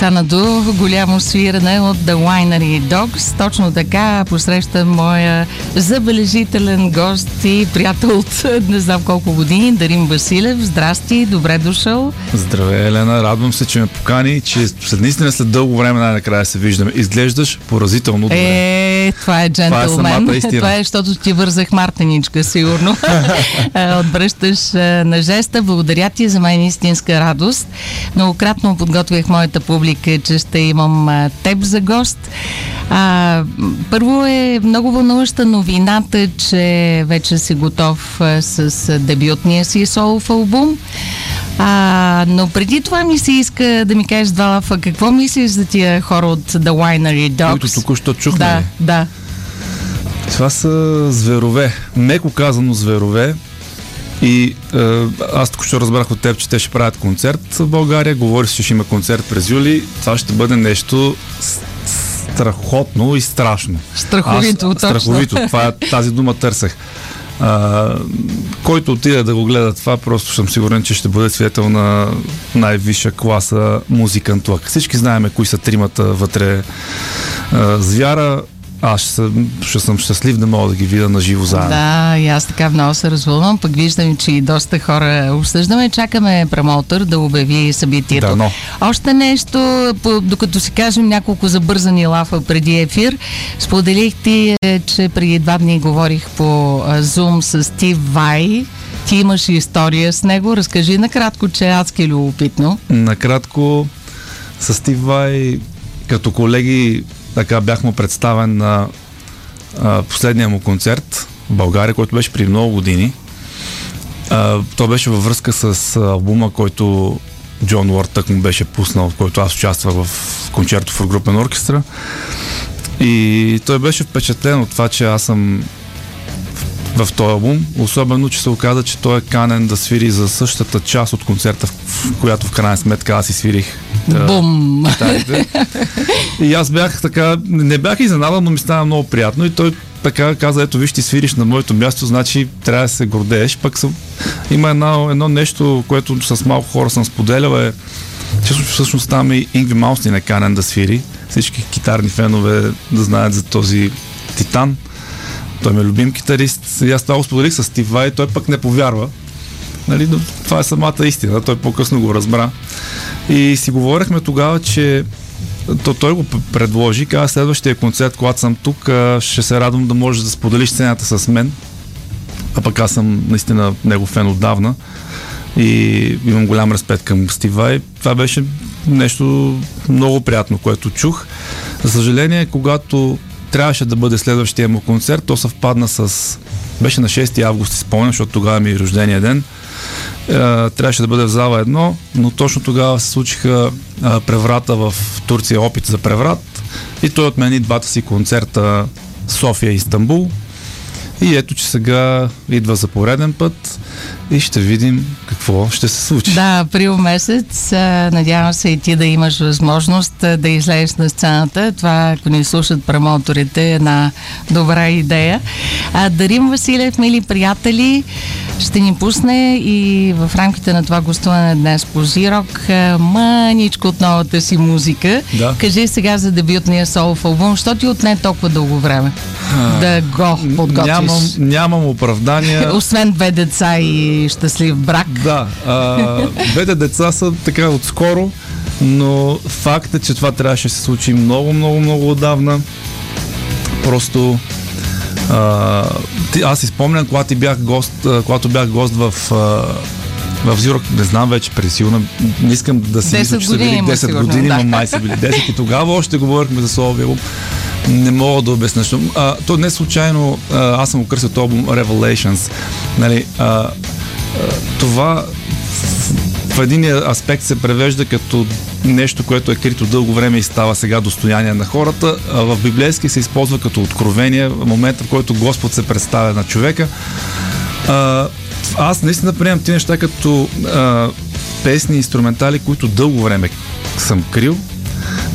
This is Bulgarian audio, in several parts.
Санаду, голямо свиране от The Winery Dogs. Точно така посрещам моя забележителен гост и приятел от не знам колко години, Дарим Василев. Здрасти, добре дошъл. Здравей, Елена, радвам се, че ме покани, че след наистина след дълго време най-накрая се виждаме. Изглеждаш поразително добре. Е, това е джентлмен. Това е, това е защото ти вързах мартеничка, сигурно. Отбръщаш на жеста. Благодаря ти за мен истинска радост. Многократно подготвях моята публика, че ще имам теб за гост. А, първо е много вълнуваща новината, че вече си готов а, с дебютния си солов албум. А, но преди това ми се иска да ми кажеш два лафа. Какво мислиш за тия хора от The Winery Dogs? Които току-що чухме. Да, да. Това са зверове. Меко казано зверове. И е, аз току-що разбрах от теб, че те ще правят концерт в България. Говори се, че ще има концерт през юли. Това ще бъде нещо страхотно и страшно. Страховито, аз, точно. Страховито. Това, тази дума търсех. А, който отиде да го гледа това, просто съм сигурен, че ще бъде свидетел на най-висша класа музикант лък. Всички знаеме кои са тримата вътре. А, звяра, аз ще съм, ще съм щастлив да мога да ги видя на живо заедно. Да, и аз така много се развълнувам, пък виждам, че и доста хора обсъждаме. Чакаме промоутър да обяви събитието. Да, но... Още нещо, докато си кажем няколко забързани лафа преди ефир, споделих ти, е, че преди два дни говорих по Zoom с Стив Вай. Ти имаш история с него. Разкажи накратко, че е адски любопитно. Накратко, с Стив Вай, като колеги така бях му представен на последния му концерт в България, който беше при много години. То беше във връзка с албума, който Джон Уорд тък му беше пуснал, в който аз участвах в концерто в групен оркестра. И той беше впечатлен от това, че аз съм в, този албум, особено, че се оказа, че той е канен да свири за същата част от концерта, в която в крайна сметка аз и свирих. Бум! Китарите. И аз бях така, не бях изненадан, но ми стана много приятно и той така каза, ето виж ти свириш на моето място, значи трябва да се гордееш. Пък съм, има едно, едно нещо, което с малко хора съм споделял е, че всъщност там и Ингви Маустин е канен да свири. Всички китарни фенове да знаят за този титан. Той ми е любим китарист. И аз това го споделих с Стив Вай, той пък не повярва. Нали, това е самата истина. Той по-късно го разбра. И си говорихме тогава, че то той го предложи, каза следващия концерт, когато съм тук, ще се радвам да можеш да споделиш сцената с мен. А пък аз съм наистина него фен отдавна и имам голям респект към Стива и това беше нещо много приятно, което чух. За съжаление, когато трябваше да бъде следващия му концерт, то съвпадна с... Беше на 6 август, спомням, защото тогава ми е рождения ден. Е, трябваше да бъде в зала едно, но точно тогава се случиха преврата в Турция, опит за преврат и той отмени двата си концерта София и Истанбул. И ето, че сега идва за пореден път и ще видим какво ще се случи. Да, април месец. Надявам се и ти да имаш възможност да излезеш на сцената. Това, ако ни слушат промоторите, е една добра идея. А, Дарим Василев, мили приятели, ще ни пусне и в рамките на това гостуване днес по Зирок мъничко от новата си музика. Да. Кажи сега за дебютния солов албум, що ти отне толкова дълго време а, да го подготвиш? Нямам, нямам оправдания. Освен две деца и щастлив брак. Да, а, двете деца са така отскоро, но факт е, че това трябваше да се случи много, много, много отдавна. Просто а, ти, аз си спомням, когато бях гост, когато бях гост в в Зюрок, не знам вече, преди сигурно, не искам да си мисля, че са били 10 сигурно, години, да. но май са били 10 и тогава още говорихме за Соловия. Не мога да обясня. А, то не случайно, а, аз съм окърсил този албум Revelations. Нали, а, а, това в един аспект се превежда като нещо, което е крито дълго време и става сега достояние на хората. А в библейски се използва като откровение момента, в който Господ се представя на човека. А, аз наистина приемам ти неща като а, песни, инструментали, които дълго време съм крил,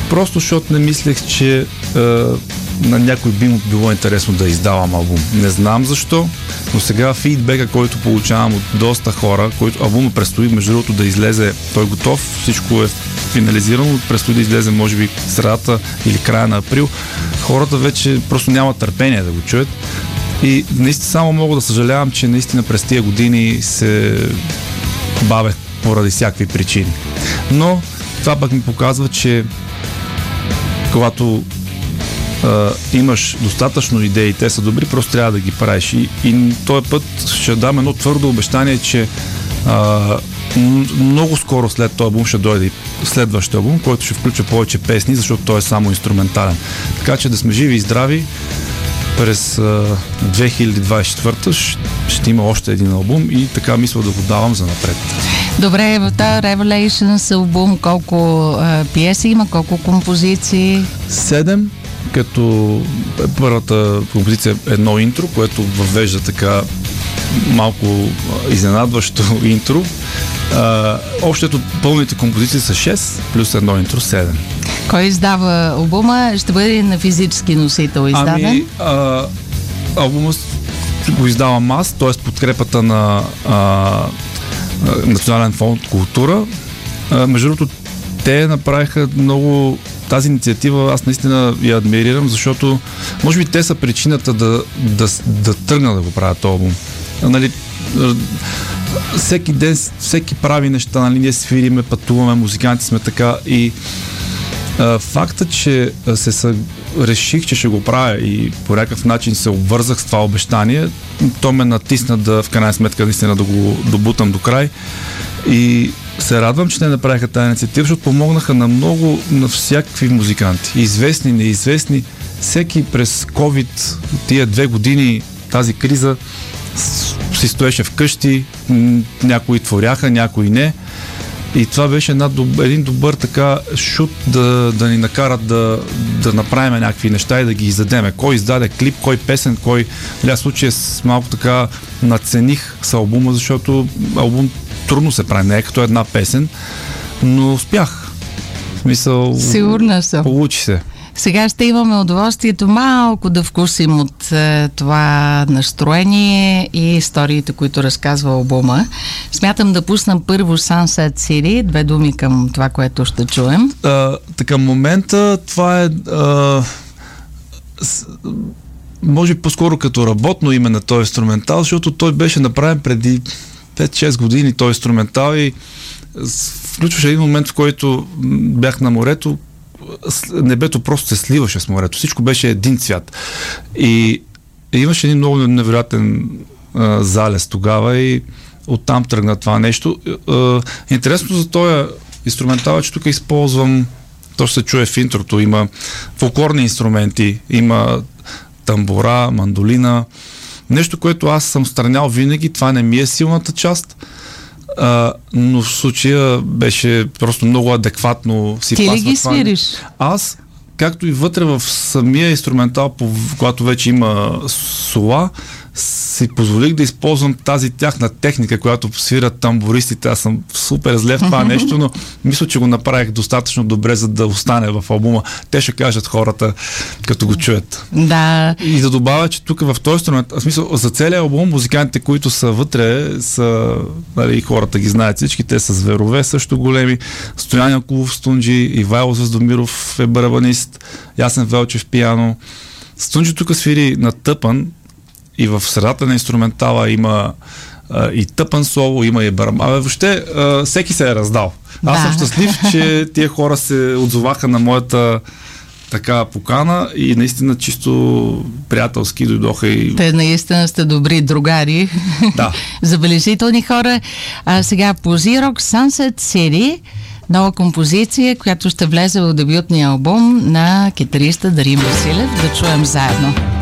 просто защото не мислех, че а, на някой би му било интересно да издавам албум. Не знам защо, но сега фидбека, който получавам от доста хора, който албумът предстои, между другото, да излезе, той е готов, всичко е финализирано, предстои да излезе, може би, средата или края на април. Хората вече просто нямат търпение да го чуят. И наистина само мога да съжалявам, че наистина през тия години се бавех поради всякакви причини. Но това пък ми показва, че когато а, имаш достатъчно идеи, те са добри, просто трябва да ги правиш. И, и този път ще дам едно твърдо обещание, че а, много скоро след този албум ще дойде следващия албум, който ще включва повече песни, защото той е само инструментален. Така че да сме живи и здрави, през 2024 ще има още един албум и така мисля да го давам за напред. Добре, в тази Revelations албум колко а, пиеси има, колко композиции? Седем, като първата композиция е едно интро, което въвежда така малко изненадващо интро. А, общото пълните композиции са 6, плюс едно интро 7. Кой издава албума? Ще бъде на физически носител издаден? Ами, а, албумът го издавам аз, т.е. подкрепата на а, Национален фонд култура. А, между другото, те направиха много тази инициатива аз наистина я адмирирам, защото може би те са причината да, да, да тръгна да го правят този албум. Нали, всеки ден, всеки прави неща, нали, ние свириме, пътуваме, музиканти сме така и факта, че се са, реших, че ще го правя и по някакъв начин се обвързах с това обещание, то ме натисна да в крайна сметка наистина да го добутам до край и се радвам, че те направиха тази инициатива, защото помогнаха на много, на всякакви музиканти. Известни, неизвестни. Всеки през COVID, тия две години, тази криза, си стоеше вкъщи, някои творяха, някои не. И това беше една, един добър така шут да, да ни накарат да, да направим някакви неща и да ги издадеме. Кой издаде клип, кой песен, кой... В случай с малко така нацених с албума, защото албум трудно се прави, не е като една песен, но успях. В смисъл... Сигурна съм. Получи се. Сега ще имаме удоволствието малко да вкусим от е, това настроение и историите, които разказва албума. Смятам да пусна първо Sunset City, две думи към това, което ще чуем. А, така, момента това е... А, с, може по-скоро като работно име на този инструментал, защото той беше направен преди 5-6 години, той инструментал и включваше един момент, в който бях на морето, небето просто се сливаше с морето. Всичко беше един цвят. И, имаше един много невероятен а, залез тогава и оттам тръгна това нещо. А, интересно за този инструментал е, че тук използвам, то се чуе в интрото, има фолклорни инструменти, има тамбора, мандолина, нещо, което аз съм странял винаги, това не ми е силната част, а, но в случая беше просто много адекватно си Ти ли ги свириш? Аз, както и вътре в самия инструментал, когато вече има сола, си позволих да използвам тази тяхна техника, която свират тамбуристите. Аз съм супер зле в това нещо, но мисля, че го направих достатъчно добре, за да остане в албума. Те ще кажат хората, като го чуят. Да. И да добавя, че тук в този инструмент, в смисъл, за целия албум, музикантите, които са вътре, са, нали, хората ги знаят всички, те са зверове, също големи. Стоян Кулов Стунджи, Ивайло Звездомиров е барабанист, Ясен Велчев пиано. Стунджи тук свири на тъпан, и в средата на инструментала има а, и тъпан соло, има и барам. Абе, въобще а, всеки се е раздал. Аз да. съм щастлив, че тия хора се отзоваха на моята така покана и наистина чисто приятелски дойдоха и... Те наистина сте добри другари. Да. Забележителни хора. А сега по Xerox Sunset City нова композиция, която ще влезе в дебютния албум на китариста Дарим Василев. Да чуем заедно.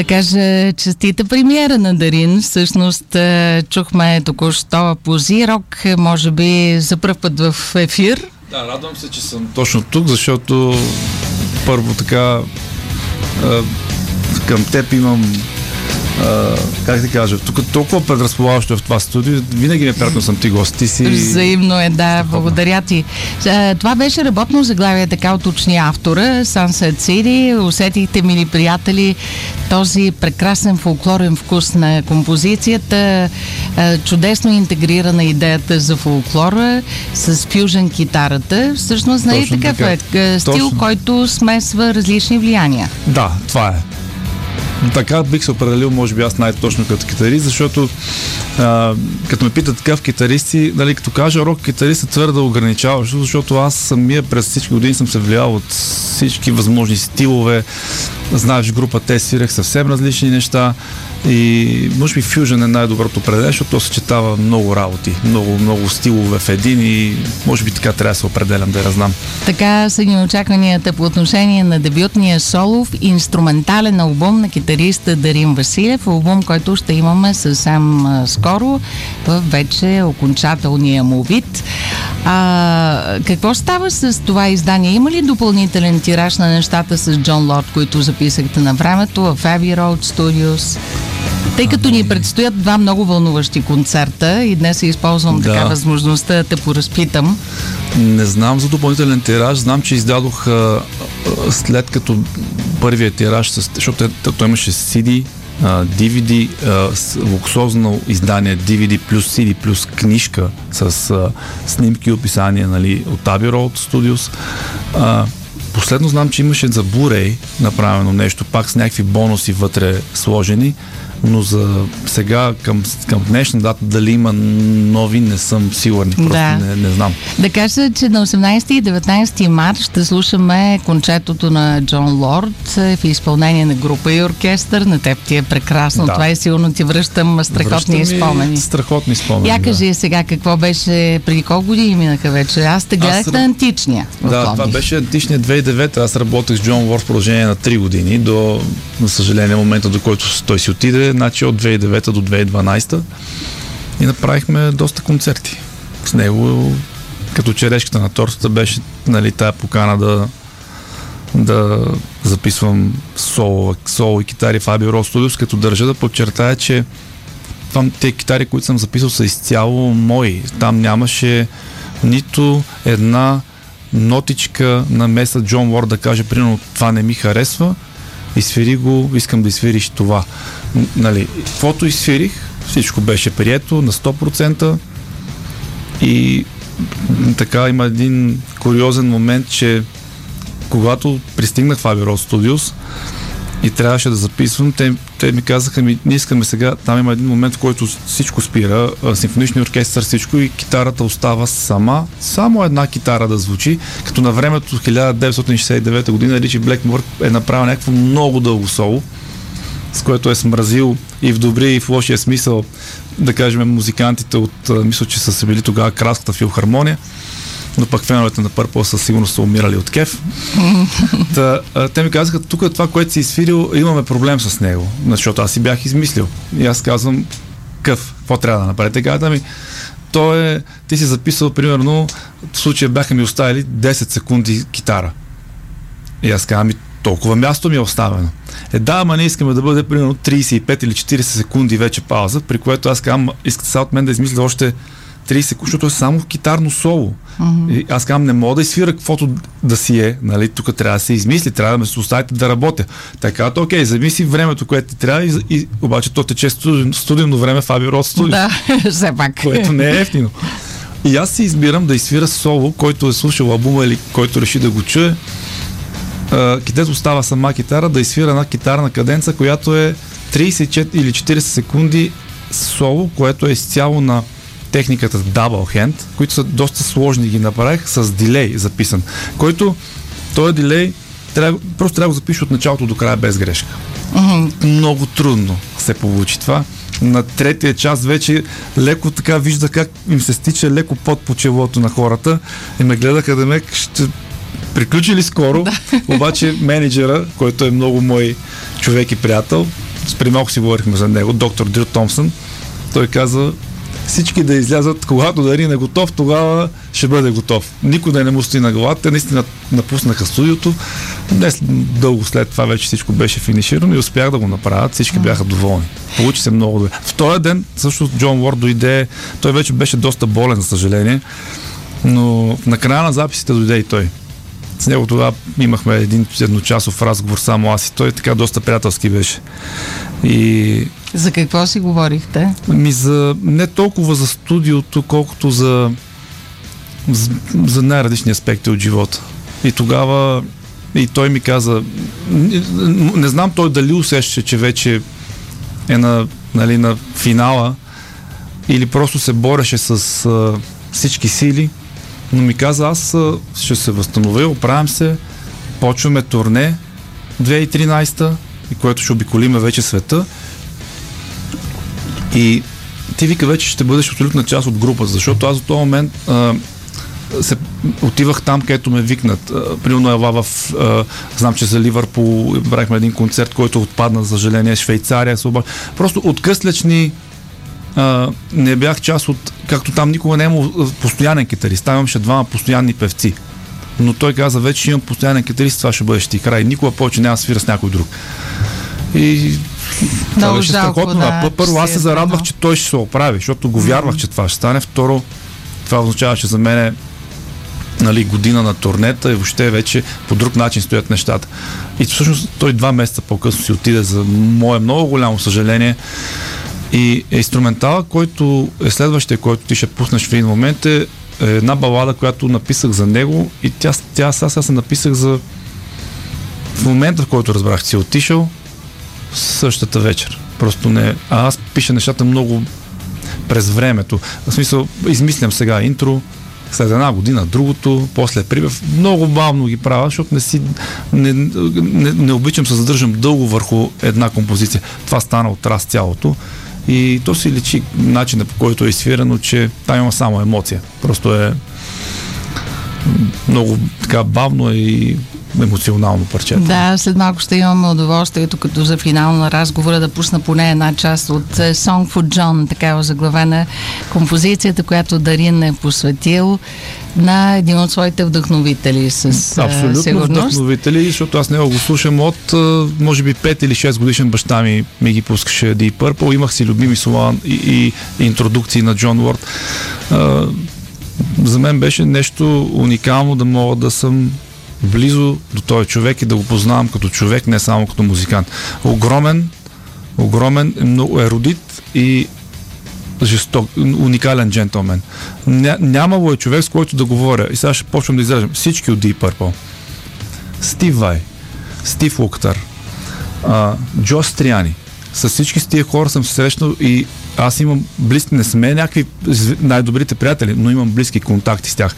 Да кажа честита премиера на Дарин. Всъщност чухме току-що позирок, може би за първ път в ефир. Да, радвам се, че съм точно тук, защото първо така към теб имам а, как да кажа, тук толкова предразполагащо е в това студио, винаги ми е приятно съм ти гост. Ти си... Взаимно е, да, благодаря ти. Това беше работно заглавие, така уточни автора, Sunset City. Усетихте, мили приятели, този прекрасен фолклорен вкус на композицията, чудесно интегрирана идеята за фолклора с фюжен китарата. Всъщност, нали такъв така. е стил, Точно. който смесва различни влияния. Да, това е. Така бих се определил, може би аз най-точно като китарист, защото а, като ме питат такъв китаристи, нали, като кажа рок китарист е твърде ограничаващо, защото аз самия през всички години съм се влиял от всички възможни стилове. Знаеш, в група те свирах съвсем различни неща. И може би Fusion е най-доброто определение, защото то съчетава много работи, много, много стилове в един и може би така трябва да се определям, да я знам. Така са ни очакванията по отношение на дебютния солов инструментален албум на китариста Дарин Василев, албум, който ще имаме съвсем скоро в вече окончателния му вид. А, какво става с това издание? Има ли допълнителен тираж на нещата с Джон Лорд, които записахте на времето в Abbey Road Studios? Тъй като ни предстоят два много вълнуващи концерта и днес използвам да. така възможността да те поразпитам. Не знам за допълнителен тираж, знам, че издадох а, след като първият тираж, защото той имаше CD, DVD, луксозно издание DVD плюс CD плюс книжка с а, снимки и описания нали, от Abbey Road Studios. Последно знам, че имаше за Blu-ray направено нещо, пак с някакви бонуси вътре сложени но за сега към, към днешна дата дали има нови, не съм сигурен. Просто да. не, не знам. Да кажа, че на 18 и 19 март ще слушаме кончетото на Джон Лорд в изпълнение на група и оркестър. На теб ти е прекрасно. Да. Това е силно ти връщам страхотни спомени. Страхотни спомени. Я кажи да. сега какво беше, преди колко години минаха вече? Аз те гледах Аз... на античния. Да, това беше античния 2009. Аз работех с Джон Лорд в продължение на 3 години до, на съжаление, момента до който той си отиде значи от 2009 до 2012 и направихме доста концерти. С него като черешката на тортата беше нали, тая покана да, да записвам соло, соло и китари в Abbey Road Studios, като държа да подчертая, че там те китари, които съм записал са изцяло мои. Там нямаше нито една нотичка на меса Джон Уорд да каже, примерно това не ми харесва, изфири го, искам да изфириш това. Нали, каквото изфирих, всичко беше прието на 100% и така има един куриозен момент, че когато пристигнах в Abbey Road Studios и трябваше да записвам, те, те ми казаха, ми, не искаме сега, там има един момент, в който всичко спира, симфоничния оркестър, всичко и китарата остава сама, само една китара да звучи, като на времето 1969 година Ричи Блекмор е направил някакво много дълго соло, с което е смразил и в добри и в лошия смисъл, да кажем, музикантите от, мисля, че са се били тогава краската филхармония, но пък феновете на Пърпъл със сигурност са умирали от кеф. Та, те ми казаха, тук е това, което си изфирил, имаме проблем с него, защото аз си бях измислил. И аз казвам, къв, какво трябва да направите? Каза ми, то е, ти си записал, примерно, в случая бяха ми оставили 10 секунди китара. И аз казвам, толкова място ми е оставено. Е, да, ама не искаме да бъде примерно 35 или 40 секунди вече пауза, при което аз казвам, искате сега от мен да измисля още 30 секунди, защото е само китарно соло. Mm-hmm. И аз казвам, не мога да изфира каквото да си е, нали, тук трябва да се измисли, трябва да ме се оставите да работя. Така, то, окей, замисли времето, което ти трябва, и, и обаче то тече студено, студено време в Abbey Road Studio. Да, все пак. Което не е ефтино. И аз си избирам да изфира соло, който е слушал албума или който реши да го чуе, където остава сама китара, да изсвира една китарна каденца, която е 34 или 40 секунди соло, което е изцяло на техниката Double Hand, които са доста сложни ги направих с дилей записан, който този дилей трябва, просто трябва да го запишеш от началото до края без грешка. Mm-hmm. Много трудно се получи това. На третия час вече леко така вижда как им се стича леко под почелото на хората и ме гледаха да ме ще приключили скоро, да. обаче менеджера, който е много мой човек и приятел, преди малко си говорихме за него, доктор Дрю Томсън. Той каза, всички да излязат, когато Дарин е готов, тогава ще бъде готов. Никой да не му стои на главата. Те наистина напуснаха студиото. Днес дълго след това вече всичко беше финиширано и успях да го направят. Всички бяха доволни. Получи се много добре. Втория ден също Джон Уорд дойде. Той вече беше доста болен, за съжаление. Но на края на записите дойде и той. С него тогава имахме един едночасов разговор само аз и той така доста приятелски беше. И за какво си говорихте? Ми за, не толкова за студиото, колкото за, за, за най-различни аспекти от живота. И тогава и той ми каза, не, не знам той дали усеща, че вече е на, нали, на финала или просто се бореше с а, всички сили, но ми каза, аз а, ще се възстановя, оправям се, почваме турне 2013 и което ще обиколиме вече света и ти вика вече ще бъдеш абсолютна част от групата, защото аз в този момент а, се отивах там, където ме викнат. Примерно ела в... А, знам, че за Ливърпул правихме един концерт, който отпадна, за съжаление, Швейцария. Суба. Просто откъслечни а, не бях част от... Както там никога не е имал постоянен китарист. Там имаше двама постоянни певци. Но той каза, вече имам постоянен китарист, това ще бъдеш ти край. Никога повече няма свира с някой друг. И много беше жалко, страхотно. Да, Първо аз се е зарадвах, че той ще се оправи, защото го вярвах, че това ще стане. Второ, това означава, че за мен е нали, година на турнета и въобще вече по друг начин стоят нещата. И всъщност той два месеца по-късно си отиде за мое много голямо съжаление. И инструментала, който е следващия, който ти ще пуснеш в един момент е една балада, която написах за него и тя, тя сега, сега се написах за в момента, в който разбрах, че си отишъл, същата вечер. Просто не. А аз пиша нещата много през времето. В смисъл, измислям сега интро, след една година другото, после прибив. Много бавно ги правя, защото не, си, не, не, не обичам се задържам дълго върху една композиция. Това стана от раз цялото. И то си личи начинът по който е изфирано, че там има само емоция. Просто е много така бавно и емоционално парче. Да, след малко ще имаме удоволствието, като за финал на разговора, да пусна поне една част от е, Song for John, такава заглавена композицията, която Дарин е посветил на един от своите вдъхновители с е, Абсолютно сигурност. вдъхновители, защото аз него го слушам от е, може би 5 или 6 годишен баща ми ми ги пускаше Deep Purple. Имах си любими слова и, и, и интродукции на Джон Уорд. За мен беше нещо уникално да мога да съм близо до този човек и да го познавам като човек, не само като музикант. Огромен, огромен, много еродит и жесток, уникален джентлмен. Ня, нямало е човек, с който да говоря. И сега ще почвам да изражам всички от Deep Purple. Стив Вай, Стив Луктър, Джо Стриани. С всички с тия хора съм се срещнал и аз имам близки, не сме някакви най-добрите приятели, но имам близки контакти с тях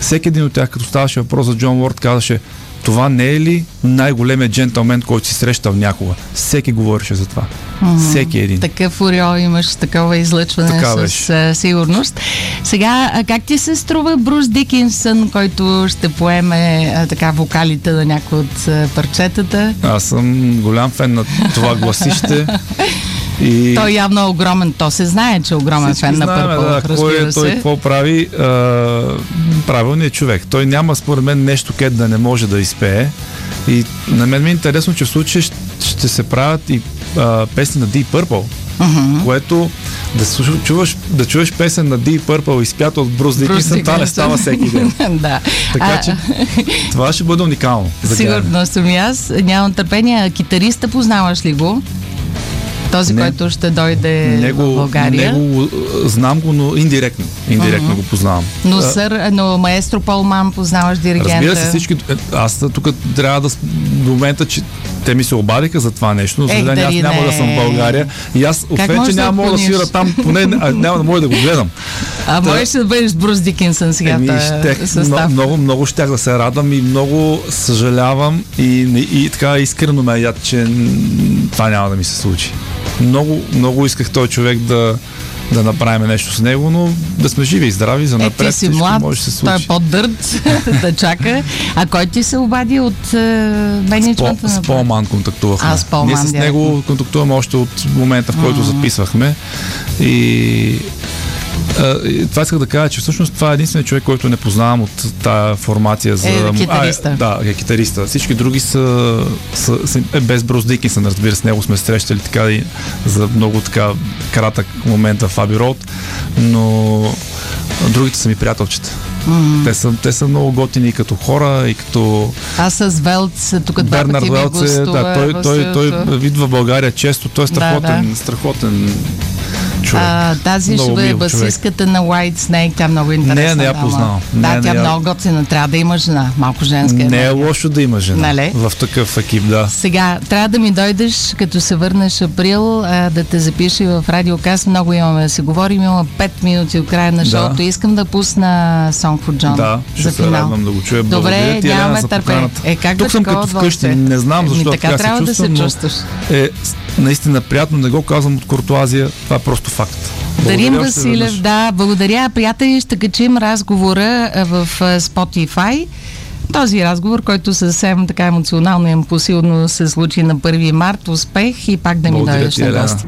всеки един от тях, като ставаше въпрос за Джон Уорд, казаше това не е ли най-големият джентълмен, който си срещал някога? Всеки говореше за това. Mm-hmm. Всеки един. Такъв ореол имаш, такова излъчване така с uh, сигурност. Сега, как ти се струва Брус Дикинсън, който ще поеме а, така вокалите на някои от uh, парчетата? Аз съм голям фен на това гласище. И... Той явно е огромен, то се знае, че е огромен фен на Пърпъл, да, кой е, той какво прави? А, правилният човек. Той няма според мен нещо, къде да не може да изпее. И на мен ми е интересно, че в случая ще, се правят и а, песни на Deep Purple, uh-huh. което да чуваш, да чуваш песен на Deep Purple изпята от Брус Дикинсън, това не става всеки ден. да. Така че това ще бъде уникално. Сигурно съм и аз. Нямам търпение. Китариста познаваш ли го? Този, не, който ще дойде него, в България? Него знам го, но индиректно. Индиректно uh-huh. го познавам. Но, сър, но маестро Палман познаваш диригента. Разбира се, всички. Е, аз тук трябва да. До момента, че те ми се обадиха за това нещо, но за да аз няма да съм в България. И аз, освен, че няма да, да свира там, поне няма да мога да го гледам. А Та, можеш да бъдеш Брус Дикинсън сега? Еми, щех, много, много, много щях да се радвам и много съжалявам и, и, и така искрено ме яд, че това няма да ми се случи. Много, много исках този човек да, да направим нещо с него, но да сме живи и здрави за напред. Е, ти си млад, може да се случи. той е по-дърт да чака. А кой ти се обади от е, менеджмента? С, Полман контактувахме. А, с Полман, Ние с него контактуваме още от момента, в който записвахме. И това исках да кажа, че всъщност това е единственият човек, който не познавам от тази формация за... Е, китариста. А, е, да, е китариста. Всички други са, са, са е, без Брус Дикинсън, разбира се, него сме срещали така и за много така кратък момент в Аби Роуд, но другите са ми приятелчета. Mm-hmm. Те, са, те са много готини като хора и като... Аз с Велц, тук два Бернард пъти Велц е, да, той, той, той, той идва в България често, той е страхотен, да, да. страхотен човек. А, тази много ще бъде басистката на White Snake, тя е много интересна. Не, не я познавам. Да, не, тя не, е много готина. Трябва да има жена. Малко женска. Не е лошо да има жена. Нали? В такъв екип, да. Сега, трябва да ми дойдеш, като се върнеш април, а, да те запиши в радиокаст. Много имаме да се говорим. Има 5 минути от края на шоуто. Да. Искам да пусна Song for John. Да, ще за финал. се да го чуя. Добре, нямаме търпение. Е, как Тук съм като вкъщи. Не знам защо така, така трябва се чувствам, да се чувстваш. Е, наистина приятно, не го казвам от куртуазия, това е просто факт. Дарин Василев, да, благодаря. Приятели, ще качим разговора в Spotify. Този разговор, който съвсем така емоционално и импулсивно се случи на 1 март, успех и пак да ми дойдеш на гости.